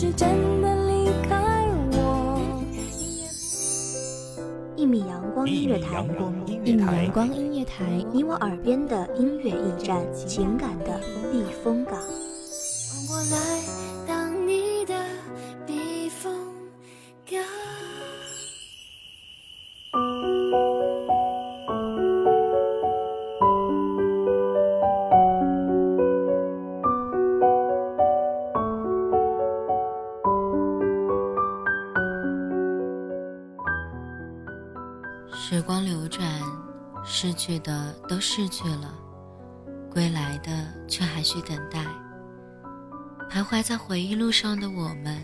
是真的离开我。一米阳光音乐台，一米阳，光音乐台，你我耳边的音乐驿站，情感的避风港。让我来当你的避风港。时光流转，逝去的都逝去了，归来的却还需等待。徘徊在回忆路上的我们，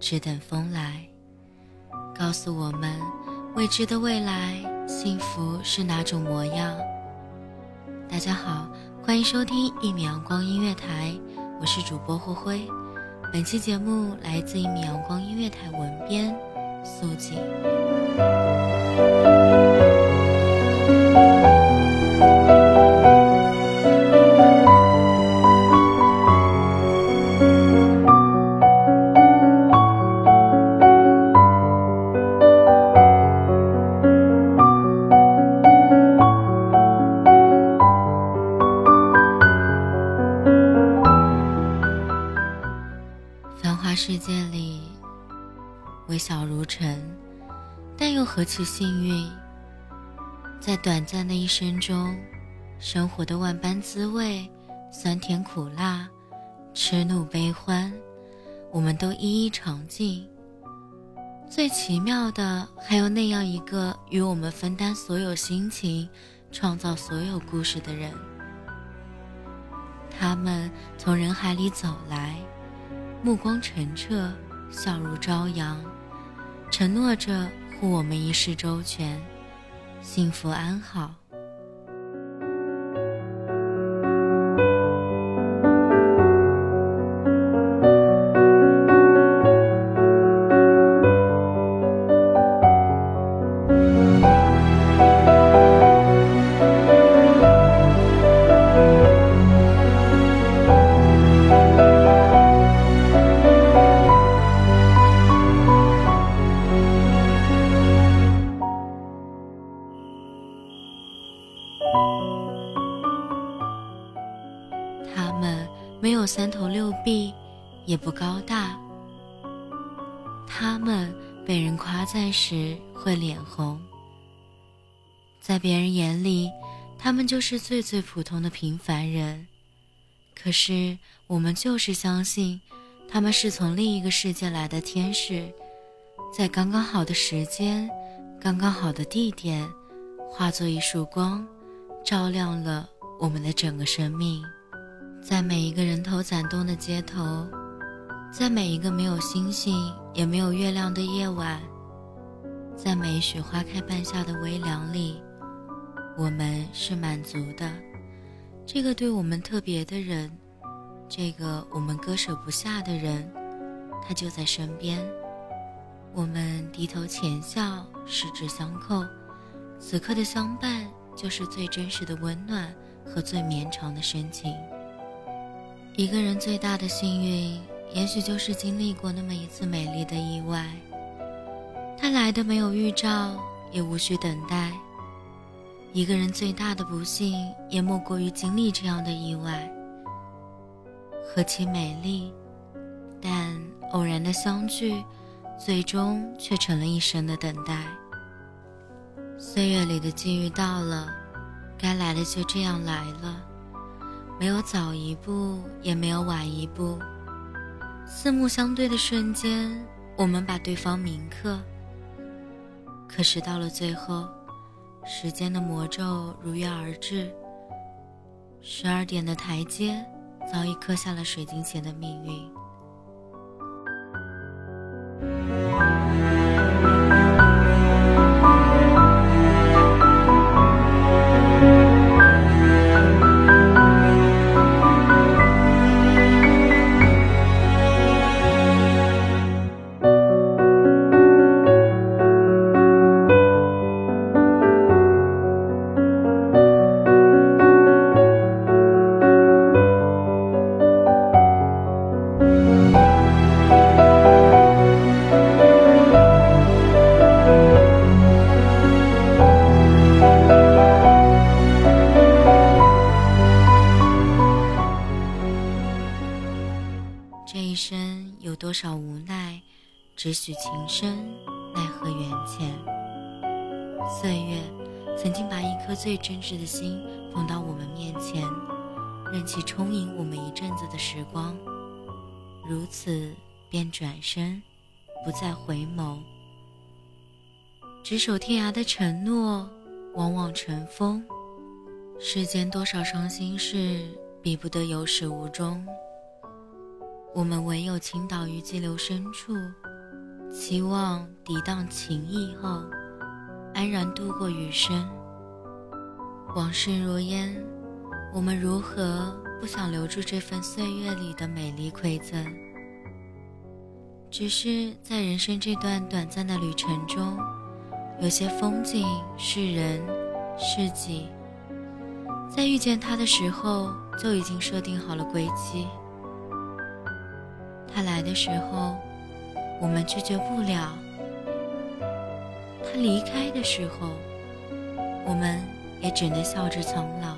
只等风来，告诉我们未知的未来，幸福是哪种模样。大家好，欢迎收听一米阳光音乐台，我是主播霍辉。本期节目来自一米阳光音乐台文编素锦。世界里，微小如尘，但又何其幸运，在短暂的一生中，生活的万般滋味，酸甜苦辣，痴怒悲欢，我们都一一尝尽。最奇妙的，还有那样一个与我们分担所有心情、创造所有故事的人。他们从人海里走来。目光澄澈，笑如朝阳，承诺着护我们一世周全，幸福安好。三头六臂，也不高大。他们被人夸赞时会脸红，在别人眼里，他们就是最最普通的平凡人。可是我们就是相信，他们是从另一个世界来的天使，在刚刚好的时间、刚刚好的地点，化作一束光，照亮了我们的整个生命。在每一个人头攒动的街头，在每一个没有星星也没有月亮的夜晚，在每一许花开半夏的微凉里，我们是满足的。这个对我们特别的人，这个我们割舍不下的人，他就在身边。我们低头浅笑，十指相扣，此刻的相伴就是最真实的温暖和最绵长的深情。一个人最大的幸运，也许就是经历过那么一次美丽的意外。它来的没有预兆，也无需等待。一个人最大的不幸，也莫过于经历这样的意外。何其美丽，但偶然的相聚，最终却成了一生的等待。岁月里的际遇到了，该来的就这样来了。没有早一步，也没有晚一步。四目相对的瞬间，我们把对方铭刻。可是到了最后，时间的魔咒如约而至，十二点的台阶早已刻下了水晶鞋的命运。多少无奈，只许情深，奈何缘浅。岁月曾经把一颗最真挚的心捧到我们面前，任其充盈我们一阵子的时光，如此便转身，不再回眸。执手天涯的承诺，往往成风。世间多少伤心事，比不得有始无终。我们唯有倾倒于激流深处，期望涤荡情意后，安然度过余生。往事如烟，我们如何不想留住这份岁月里的美丽馈赠？只是在人生这段短暂的旅程中，有些风景是人是己，在遇见他的时候就已经设定好了轨迹。他来的时候，我们拒绝不了；他离开的时候，我们也只能笑着苍老。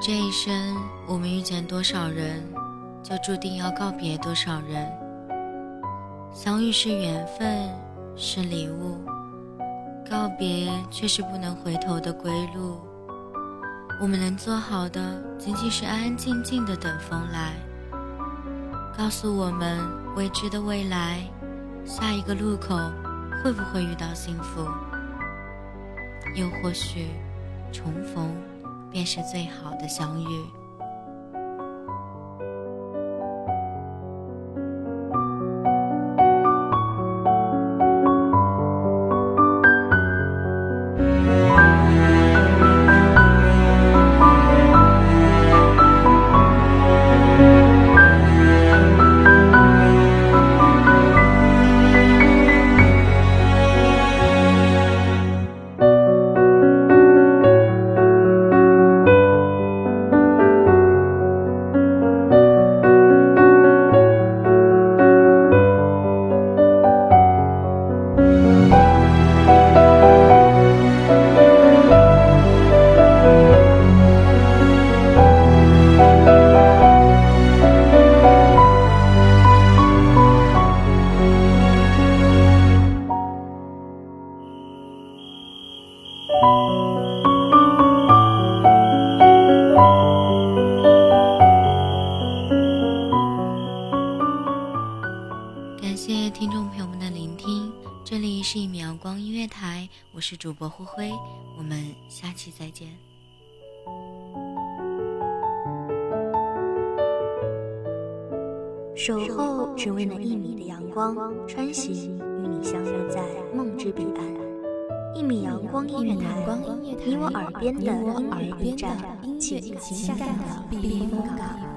这一生，我们遇见多少人，就注定要告别多少人。相遇是缘分，是礼物；告别却是不能回头的归路。我们能做好的，仅仅是安安静静的等风来。告诉我们未知的未来，下一个路口会不会遇到幸福？又或许，重逢便是最好的相遇。这里是一米阳光音乐台，我是主播灰灰，我们下期再见。守候只为那一米的阳光，穿行与你相约在梦之彼岸。一米阳光音乐台，你我耳边的音乐驿站，情感的避风港。